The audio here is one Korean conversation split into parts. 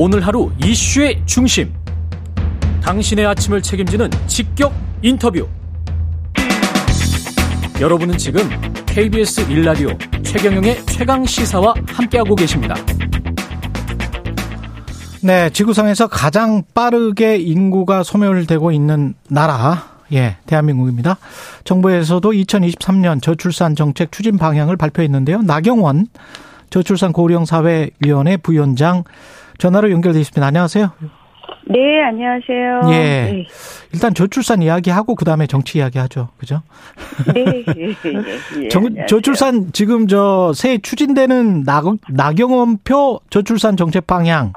오늘 하루 이슈의 중심. 당신의 아침을 책임지는 직격 인터뷰. 여러분은 지금 KBS 일라디오 최경영의 최강 시사와 함께하고 계십니다. 네, 지구상에서 가장 빠르게 인구가 소멸되고 있는 나라, 예, 대한민국입니다. 정부에서도 2023년 저출산 정책 추진 방향을 발표했는데요. 나경원 저출산 고령사회위원회 부위원장 전화로 연결돼 있습니다. 안녕하세요. 네, 안녕하세요. 예. 네. 일단 저출산 이야기하고 그다음에 정치 이야기하죠. 그죠? 네. 예, 예, 정, 안녕하세요. 저출산 지금 저 새 추진되는 나, 나경원표 저출산 정책 방향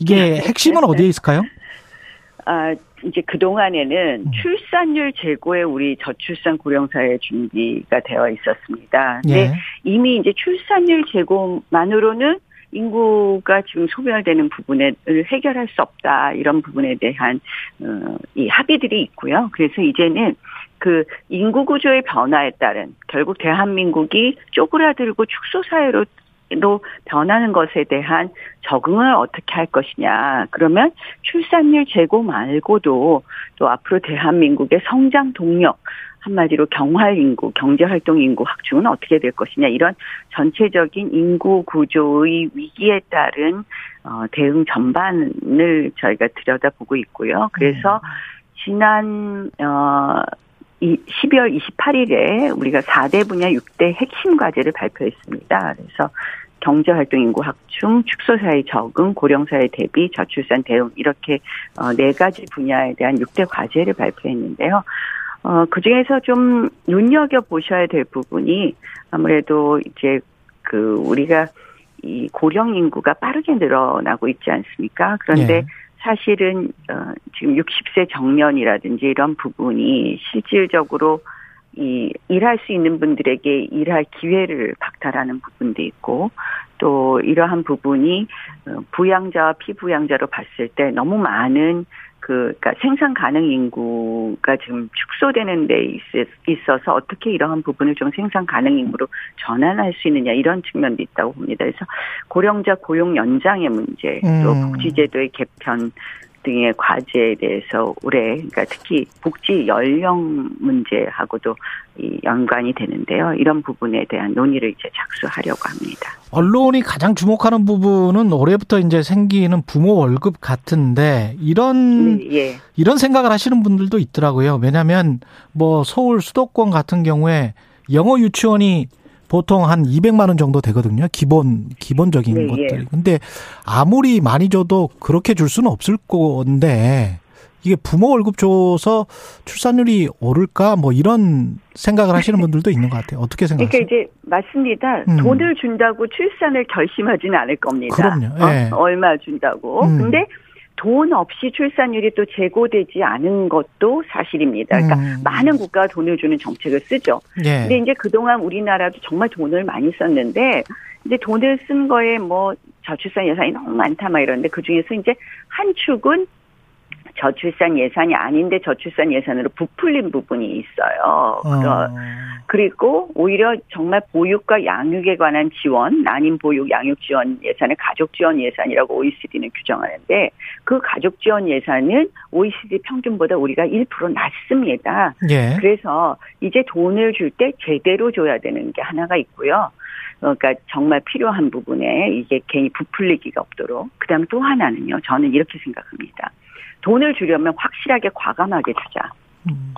이게 핵심은 어디에 있을까요? 아, 이제 그동안에는 음. 출산율 제고에 우리 저출산 고령사회 준비가 되어 있었습니다. 근데 예. 이미 이제 출산율 제고만으로는 인구가 지금 소멸되는 부분을 해결할 수 없다 이런 부분에 대한 어, 이 합의들이 있고요. 그래서 이제는 그 인구 구조의 변화에 따른 결국 대한민국이 쪼그라들고 축소 사회로 로 변하는 것에 대한 적응을 어떻게 할 것이냐. 그러면 출산율 제고 말고도 또 앞으로 대한민국의 성장 동력, 한마디로 경활 인구, 경제활동 인구 확충은 어떻게 될 것이냐. 이런 전체적인 인구 구조의 위기에 따른 어, 대응 전반을 저희가 들여다보고 있고요. 그래서 지난 어, 이 12월 28일에 우리가 4대 분야 6대 핵심 과제를 발표했습니다. 그래서 경제활동 인구 확충, 축소사회 적응, 고령사회 대비, 저출산 대응 이렇게 어, 네 가지 분야에 대한 6대 과제를 발표했는데요. 어, 그 중에서 좀 눈여겨 보셔야 될 부분이 아무래도 이제 그 우리가 이 고령 인구가 빠르게 늘어나고 있지 않습니까? 그런데 예. 사실은 어, 지금 60세 정년이라든지 이런 부분이 실질적으로 이 일할 수 있는 분들에게 일할 기회를 박탈하는 부분도 있고 또 이러한 부분이 어, 부양자와 피부양자로 봤을 때 너무 많은 그 그러니까 생산 가능 인구가 지금 축소되는 데 있- 있어서 어떻게 이러한 부분을 좀 생산 가능 인구로 전환할 수 있느냐 이런 측면도 있다고 봅니다. 그래서 고령자 고용 연장의 문제 또 음. 복지제도의 개편 등의 과제에 대해서 올해 그러니까 특히 복지 연령 문제하고도 이 연관이 되는데요. 이런 부분에 대한 논의를 이제 작수하려고 합니다. 언론이 가장 주목하는 부분은 올해부터 이제 생기는 부모 월급 같은데 이런 네, 예. 이런 생각을 하시는 분들도 있더라고요. 왜냐하면 뭐 서울 수도권 같은 경우에 영어 유치원이 보통 한 200만 원 정도 되거든요. 기본 기본적인 네, 것들. 예. 근데 아무리 많이 줘도 그렇게 줄 수는 없을 건데 이게 부모 월급 줘서 출산율이 오를까 뭐 이런 생각을 하시는 분들도 있는 것 같아요. 어떻게 그러니까 생각하세요? 이제 맞습니다. 음. 돈을 준다고 출산을 결심하지는 않을 겁니다. 그럼요. 어? 예. 얼마 준다고. 음. 근데 돈 없이 출산율이 또 제고되지 않은 것도 사실입니다. 그러니까 음. 많은 국가가 돈을 주는 정책을 쓰죠. 예. 근데 이제 그동안 우리나라도 정말 돈을 많이 썼는데 이제 돈을 쓴 거에 뭐 저출산 예산이 너무 많다 막 이러는데 그 중에서 이제 한 축은 저출산 예산이 아닌데 저출산 예산으로 부풀린 부분이 있어요. 어. 그리고 오히려 정말 보육과 양육에 관한 지원, 난임 보육 양육 지원 예산을 가족 지원 예산이라고 OECD는 규정하는데 그 가족 지원 예산은 OECD 평균보다 우리가 1% 낮습니다. 예. 그래서 이제 돈을 줄 때 제대로 줘야 되는 게 하나가 있고요. 어, 그러니까 정말 필요한 부분에 이게 괜히 부풀리기가 없도록. 그다음 또 하나는요. 저는 이렇게 생각합니다. 돈을 주려면 확실하게 과감하게 주자. 음.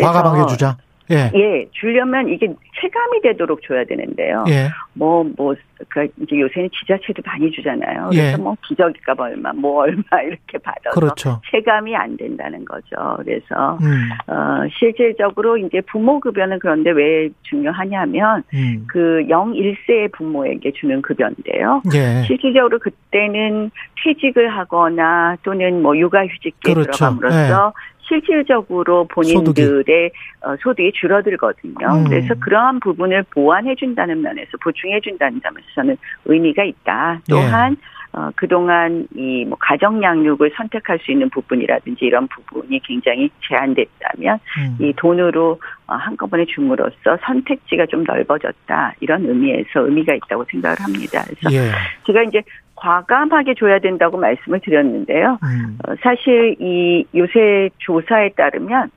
과감하게 주자. 예. 예, 주려면 이게 체감이 되도록 줘야 되는데요. 예. 뭐, 뭐, 그, 이제 요새는 지자체도 많이 주잖아요. 예. 그래서 뭐, 기저귀값 얼마, 뭐, 얼마, 이렇게 받아서. 그렇죠. 체감이 안 된다는 거죠. 그래서, 음. 어, 실질적으로 이제 부모급여는 그런데 왜 중요하냐면, 음. 그 0, 1세의 부모에게 주는 급여인데요. 예. 실질적으로 그때는 퇴직을 하거나 또는 뭐 육아휴직기에 그렇죠. 들어감으로써 실질적으로 본인들의 어, 소득이 줄어들거든요. 음. 그래서 그러한 부분을 보완해준다는 면에서 보충해준다는 점에서 저는 의미가 있다. 또한 어, 그동안 이 뭐 가정 양육을 선택할 수 있는 부분이라든지 이런 부분이 굉장히 제한됐다면 음. 이 돈으로 어, 한꺼번에 줌으로써 선택지가 좀 넓어졌다 이런 의미에서 의미가 있다고 생각을 합니다. 그래서 예. 제가 이제 과감하게 줘야 된다고 말씀을 드렸는데요. 음. 어, 사실 이 요새 조사에 따르면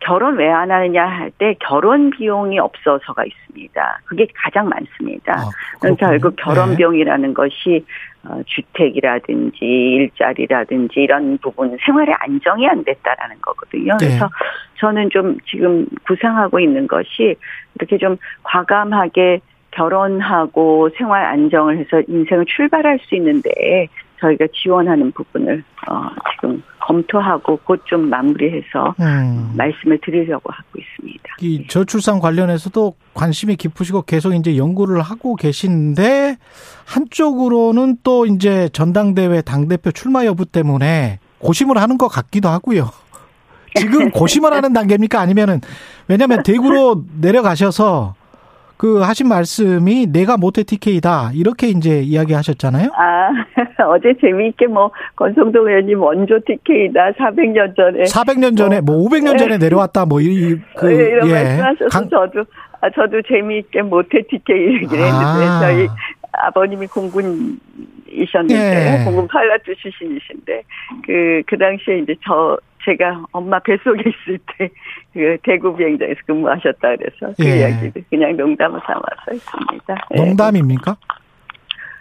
결혼 왜 안 하느냐 할 때 결혼 비용이 없어서가 있습니다. 그게 가장 많습니다. 아, 그러니까 결국. 결혼 네. 비용이라는 것이 어, 주택이라든지 일자리라든지 이런 부분 생활의 안정이 안 됐다라는 거거든요. 네. 그래서 저는 좀 지금 구상하고 있는 것이 이렇게 좀 과감하게 결혼하고 생활 안정을 해서 인생을 출발할 수 있는데 저희가 지원하는 부분을 어, 지금 검토하고 곧 좀 마무리해서 음. 말씀을 드리려고 하고 있습니다. 이 저출산 관련해서도 관심이 깊으시고 계속 이제 연구를 하고 계신데 한쪽으로는 또 이제 전당대회 당 대표 출마 여부 때문에 고심을 하는 것 같기도 하고요. 지금 고심을 하는 단계입니까? 아니면은 왜냐하면 대구로 내려가셔서 그 하신 말씀이 내가 모태 TK다 이렇게 이제 이야기하셨잖아요. 아, 어제 재미있게 뭐, 권성동 의원님 원조 TK다, 400년 전에. 400년 전에 뭐 500년 전에 내려왔다 뭐이그 예, 예. 말씀하셔서 강- 저도, 아, 저도 재미있게 모태 TK 얘기를 했는데, 아. 저희 아버님이 공군이셨는데, 예. 공군 파일럿 출신이신데, 그, 그 당시에 이제 저, 제가 엄마 뱃속에 있을 때, 그 대구 비행장에서 근무하셨다 그래서 그 예. 이야기를 그냥 농담을 삼아서 했습니다. 예. 농담입니까?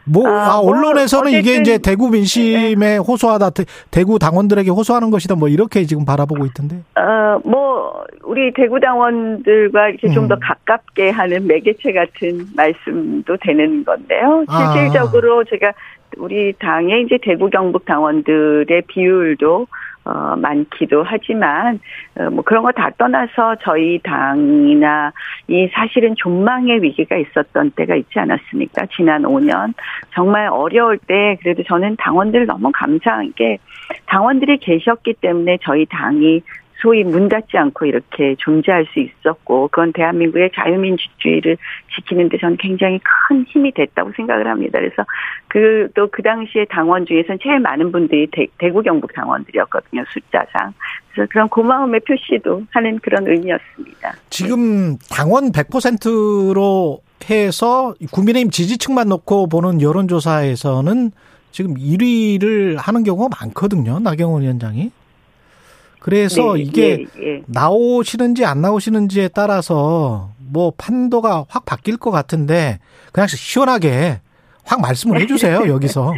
뭐, 아, 아, 뭐, 언론에서는 이게 어쨌든- 이제 대구 민심에 호소하다, 대- 대구 당원들에게 호소하는 것이다, 뭐, 이렇게 지금 바라보고 있던데. 어, 뭐, 우리 대구 당원들과 이렇게 좀더 음. 가깝게 하는 매개체 같은 말씀도 되는 건데요. 아. 실질적으로 제가 우리 당의 이제 대구 경북 당원들의 비율도 어, 많기도 하지만, 어, 뭐 그런 거 다 떠나서 저희 당이나 이 사실은 존망의 위기가 있었던 때가 있지 않았습니까? 지난 5년. 정말 어려울 때 그래도 저는 당원들 너무 감사한 게 당원들이 계셨기 때문에 저희 당이 소위 문 닫지 않고 이렇게 존재할 수 있었고 그건 대한민국의 자유민주주의를 지키는 데 저는 굉장히 큰 힘이 됐다고 생각을 합니다. 그래서 그 또 그 당시에 당원 중에서는 제일 많은 분들이 대, 대구 경북 당원들이었거든요 숫자상. 그래서 그런 고마움의 표시도 하는 그런 의미였습니다. 지금 당원 100%로 해서 국민의힘 지지층만 놓고 보는 여론조사에서는 지금 1위를 하는 경우가 많거든요. 나경원 위원장이. 그래서 네, 이게 예, 예. 나오시는지 안 나오시는지에 따라서 뭐 판도가 확 바뀔 것 같은데 그냥 시원하게 확 말씀을 해주세요 여기서.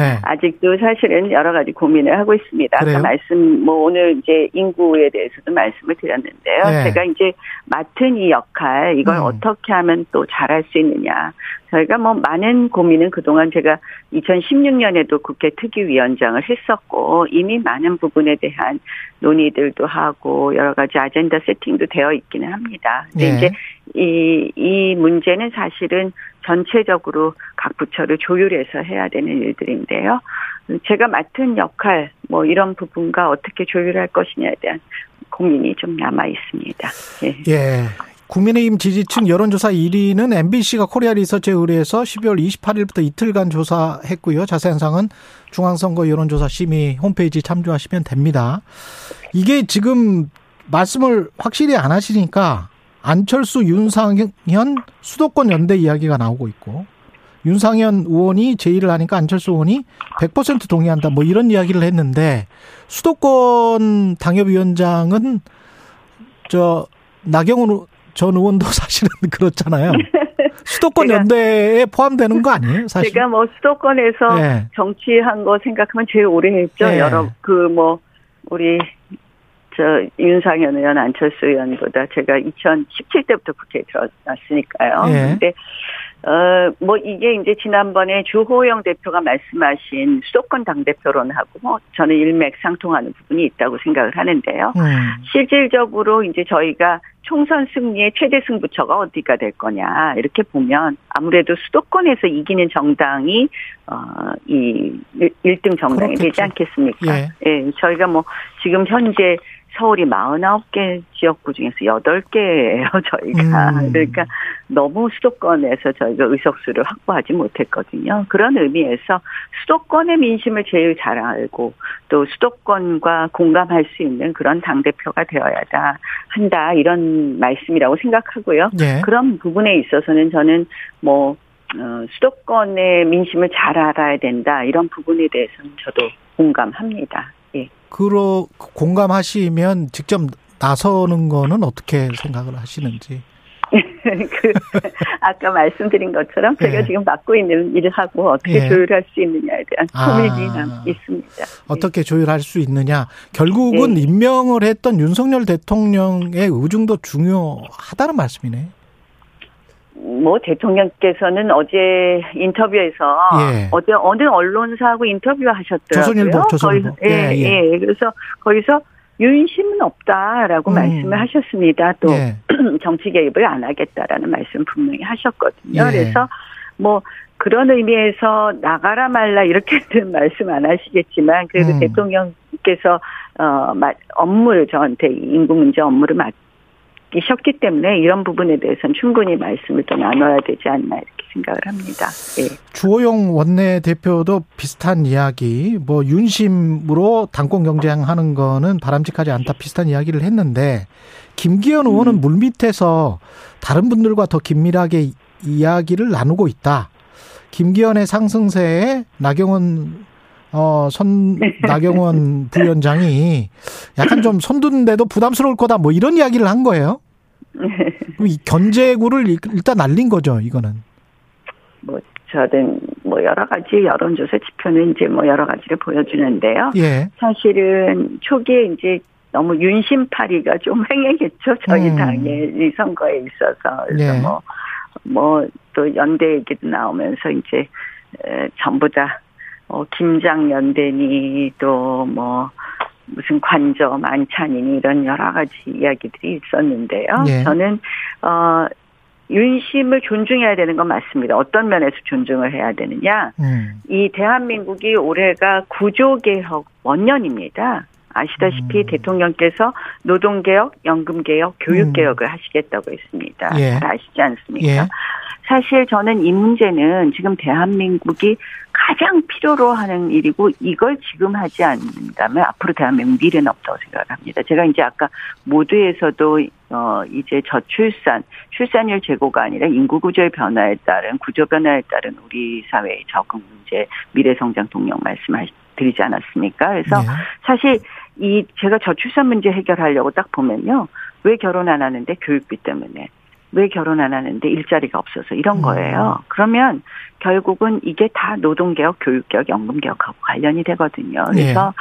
예. 아직도 사실은 여러 가지 고민을 하고 있습니다. 그래요? 아까 말씀, 뭐 오늘 이제 인구에 대해서도 말씀을 드렸는데요. 네. 제가 이제 맡은 이 역할, 이걸 음. 어떻게 하면 또 잘할 수 있느냐. 저희가 뭐 많은 고민은 그동안 제가 2016년에도 국회 특위위원장을 했었고, 이미 많은 부분에 대한 논의들도 하고, 여러 가지 아젠다 세팅도 되어 있기는 합니다. 근데 네. 이제 이, 이 문제는 사실은 전체적으로 각 부처를 조율해서 해야 되는 일들인데요. 제가 맡은 역할, 뭐 이런 부분과 어떻게 조율할 것이냐에 대한 고민이 좀 남아 있습니다. 예. 예. 국민의힘 지지층 여론조사 1위는 MBC가 코리아 리서치에 의뢰해서 12월 28일부터 이틀간 조사했고요. 자세한 사항은 중앙선거 여론조사 심의 홈페이지 참조하시면 됩니다. 이게 지금 말씀을 확실히 안 하시니까 안철수, 윤상현 수도권 연대 이야기가 나오고 있고 윤상현 의원이 제의를 하니까 안철수 의원이 100% 동의한다. 뭐 이런 이야기를 했는데 수도권 당협위원장은 저 나경원 전 의원도 사실은 그렇잖아요. 수도권 제가- 연대에 포함되는 거 아니에요? 사실. 제가 뭐 수도권에서 예. 정치한 거 생각하면 제일 오래 했죠. 네. 여러 그 뭐 우리 저 윤상현 의원, 안철수 의원보다 제가 2017때부터 국회에 들어왔으니까요. 예. 근데 어, 뭐, 이게 이제 지난번에 주호영 대표가 말씀하신 수도권 당 대표론하고 뭐, 저는 일맥상통하는 부분이 있다고 생각을 하는데요. 음. 실질적으로 이제 저희가 총선 승리의 최대 승부처가 어디가 될 거냐 이렇게 보면 아무래도 수도권에서 이기는 정당이 어이 1등 정당이 그렇겠죠. 되지 않겠습니까? 예. 예, 저희가 뭐 지금 현재 서울이 49개 지역구 중에서 8개예요, 저희가. 음. 그러니까 너무 수도권에서 저희가 의석수를 확보하지 못했거든요. 그런 의미에서 수도권의 민심을 제일 잘 알고 또 수도권과 공감할 수 있는 그런 당대표가 되어야 한다. 이런 말씀이라고 생각하고요. 예. 그런 부분에 있어서는 저는 뭐 어, 수도권의 민심을 잘 알아야 된다 이런 부분에 대해서는 저도 공감합니다. 예. 그러 공감하시면 직접 나서는 거는 어떻게 생각을 하시는지. 그 아까 말씀드린 것처럼 제가 예. 지금 맡고 있는 일을 하고 어떻게 예. 조율할 수 있느냐에 대한 아. 고민이 남 있습니다. 예. 어떻게 조율할 수 있느냐. 결국은 네. 임명을 했던 윤석열 대통령의 의중도 중요하다는 말씀이네. 뭐 대통령께서는 어제 인터뷰에서 예. 어제 어느 언론사하고 인터뷰하셨더라고요. 조선일보, 조선일보. 거기서, 예, 예, 예, 그래서 거기서 윤심은 없다라고 음. 말씀을 하셨습니다. 또 예. 정치 개입을 안 하겠다라는 말씀 분명히 하셨거든요. 예. 그래서 뭐 그런 의미에서 나가라 말라 이렇게는 말씀 안 하시겠지만 그래도 음. 대통령께서 어 마- 업무를 저한테 인구 문제 업무를 맡 기셨기 때문에 이런 부분에 대해서는 충분히 말씀을 또 나눠야 되지 않나 이렇게 생각을 합니다. 예. 주호영 원내 대표도 비슷한 이야기, 뭐 윤심으로 당권 경쟁하는 거는 바람직하지 않다 비슷한 이야기를 했는데 김기현 의원은 음. 물밑에서 다른 분들과 더 긴밀하게 이- 이야기를 나누고 있다. 김기현의 상승세에 나경원 어, 선, 나경원 부위원장이 약간 좀 손드는데도 부담스러울 거다, 뭐 이런 이야기를 한 거예요. 이 견제구를 일- 일단 날린 거죠, 이거는. 뭐 저는 뭐 여러 가지 여론조사 지표는 이제 뭐 여러 가지를 보여주는데요. 예. 사실은 초기에 이제 너무 윤심파리가 좀 횡행했죠. 저희 음. 당의 이 선거에 있어서. 그래서 예. 뭐, 뭐, 또 연대 얘기도 나오면서 이제, 에, 전부 다, 어, 김장연대니 또 뭐, 무슨 관저 만찬이니 이런 여러 가지 이야기들이 있었는데요. 예. 저는, 어, 윤심을 존중해야 되는 건 맞습니다. 어떤 면에서 존중을 해야 되느냐. 음. 이 대한민국이 올해가 구조개혁 원년입니다. 아시다시피 음. 대통령께서 노동개혁, 연금개혁, 교육개혁을 하시겠다고 했습니다. 예. 잘 아시지 않습니까? 예. 사실 저는 이 문제는 지금 대한민국이 가장 필요로 하는 일이고 이걸 지금 하지 않는다면 앞으로 대한민국 미래는 없다고 생각을 합니다. 제가 이제 아까 모두에서도 어 이제 저출산, 출산율 제고가 아니라 인구 구조의 변화에 따른 구조 변화에 따른 우리 사회의 적응 문제, 미래 성장 동력 말씀 드리지 않았습니까? 그래서 예. 사실 이 제가 저출산 문제 해결하려고 딱 보면요. 왜 결혼 안 하는데 교육비 때문에 왜 결혼 안 하는데 일자리가 없어서 이런 음. 거예요. 그러면 결국은 이게 다 노동개혁, 교육개혁, 연금개혁하고 관련이 되거든요. 그래서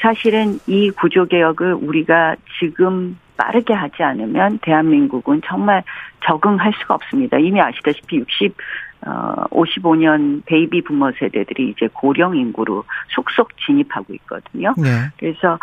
사실은 이 구조개혁을 우리가 지금 빠르게 하지 않으면 대한민국은 정말 적응할 수가 없습니다. 이미 아시다시피 60, 어, 55년 베이비 부머 세대들이 이제 고령 인구로 속속 진입하고 있거든요. 예. 그래서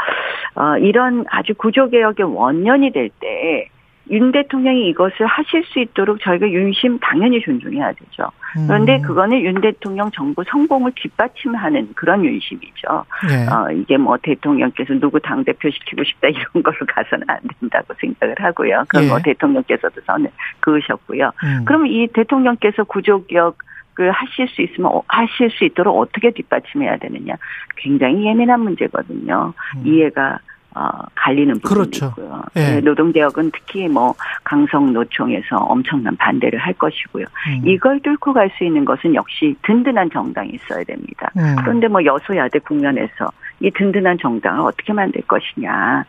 어, 이런 아주 구조 개혁의 원년이 될 때 윤 대통령이 이것을 하실 수 있도록 저희가 윤심 당연히 존중해야 되죠. 그런데 음. 그거는 윤 대통령 정부 성공을 뒷받침하는 그런 윤심이죠. 예. 어, 이게 뭐 대통령께서 누구 당대표 시키고 싶다 이런 걸로 가서는 안 된다고 생각을 하고요. 그건 예. 뭐 대통령께서도 선을 그으셨고요. 음. 그럼 이 대통령께서 구조개혁을 하실 수 있으면 어, 하실 수 있도록 어떻게 뒷받침해야 되느냐. 굉장히 예민한 문제거든요. 음. 이해가 어, 갈리는 그렇죠. 부분이고요. 예. 네, 노동개혁은 특히 뭐 강성 노총에서 엄청난 반대를 할 것이고요. 음. 이걸 뚫고 갈 수 있는 것은 역시 든든한 정당이 있어야 됩니다. 음. 그런데 뭐 여소야대 국면에서 이 든든한 정당을 어떻게 만들 것이냐.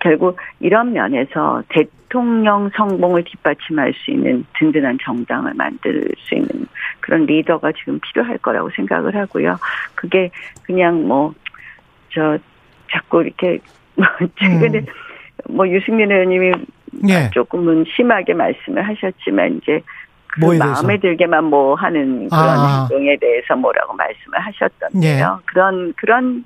결국 이런 면에서 대통령 성공을 뒷받침할 수 있는 든든한 정당을 만들 수 있는 그런 리더가 지금 필요할 거라고 생각을 하고요. 그게 그냥 뭐, 저, 자꾸 이렇게, 뭐, 최근에 음. 뭐 유승민 의원님이 예. 조금은 심하게 말씀을 하셨지만 이제 그 뭐에 대해서? 마음에 들게만 뭐 하는 그런 아. 행동에 대해서 뭐라고 말씀을 하셨던데요. 예. 그런 그런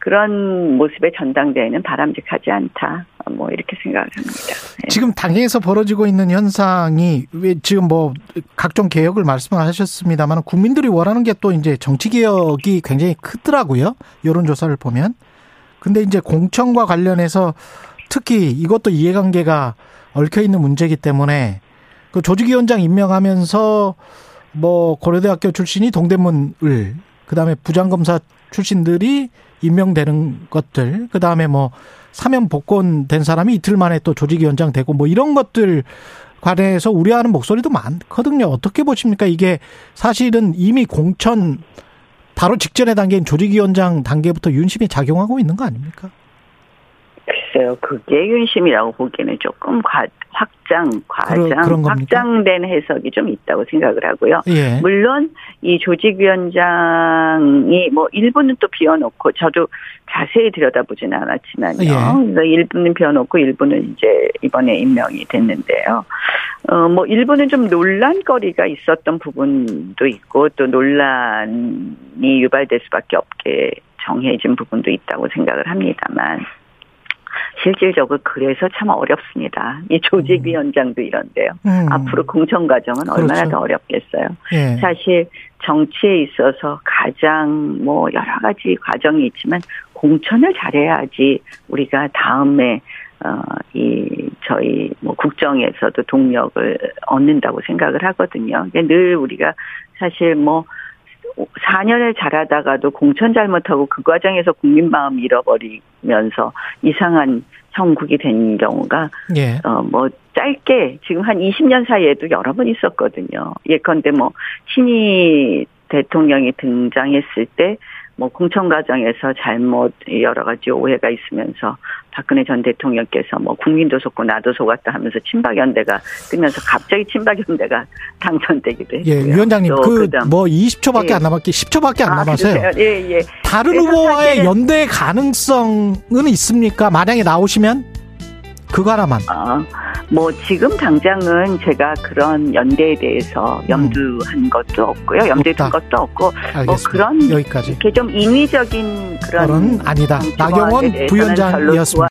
그런 모습의 전당대회는 바람직하지 않다. 뭐 이렇게 생각을 합니다. 네. 지금 당에서 벌어지고 있는 현상이 왜 지금 뭐 각종 개혁을 말씀하셨습니다만 국민들이 원하는 게 또 이제 정치 개혁이 굉장히 크더라고요. 여론 조사를 보면. 근데 이제 공천과 관련해서 특히 이것도 이해관계가 얽혀 있는 문제이기 때문에 그 조직위원장 임명하면서 뭐 고려대학교 출신이 동대문을 그다음에 부장검사 출신들이 임명되는 것들 그다음에 뭐 사면 복권 된 사람이 이틀 만에 또 조직위원장 되고 뭐 이런 것들 관해서 우려하는 목소리도 많거든요. 어떻게 보십니까? 이게 사실은 이미 공천 바로 직전의 단계인 조직위원장 단계부터 윤심이 작용하고 있는 거 아닙니까? 글쎄요, 그게 윤심이라고 보기에는 조금 과, 확장, 과장, 그런, 확장된 해석이 좀 있다고 생각을 하고요. 예. 물론 이 조직위원장이 뭐 일부는 또 비워놓고 저도 자세히 들여다보지는 않았지만요. 예. 그래서 일부는 비워놓고 일부는 이제 이번에 임명이 됐는데요. 어, 뭐 일부는 좀 논란거리가 있었던 부분도 있고 또 논란이 유발될 수밖에 없게 정해진 부분도 있다고 생각을 합니다만 실질적으로 그래서 참 어렵습니다. 이 조직위원장도 이런데요. 음. 앞으로 공천 과정은 그렇죠. 얼마나 더 어렵겠어요. 예. 사실 정치에 있어서 가장 뭐 여러 가지 과정이 있지만 공천을 잘해야지 우리가 다음에 어, 이, 저희, 뭐, 국정에서도 동력을 얻는다고 생각을 하거든요. 늘 우리가 사실 뭐, 4년을 잘하다가도 공천 잘못하고 그 과정에서 국민 마음 잃어버리면서 이상한 형국이 된 경우가 예. 어뭐 짧게 지금 한 20년 사이에도 여러 번 있었거든요. 예컨대 뭐 신이 대통령이 등장했을 때 뭐 공천 과정에서 잘못 여러 가지 오해가 있으면서 박근혜 전 대통령께서 뭐 국민도 속고 나도 속았다 하면서 친박연대가 뜨면서 갑자기 친박연대가 당선되기도 했고요. 예, 위원장님 그 뭐 20초밖에 예. 안 남았기 10초밖에 안 아, 남았어요. 예, 예. 다른 후보와의 연대 가능성은 있습니까? 만약에 나오시면 그거 하나만. 아. 뭐 지금 당장은 제가 그런 연대에 대해서 염두한 음. 것도 없고요. 염두에 둔 것도 없고 뭐 알겠습니다. 뭐 그런 여기까지. 이렇게 좀 인위적인 그런 아니다. 나경원 부위원장이었습니다.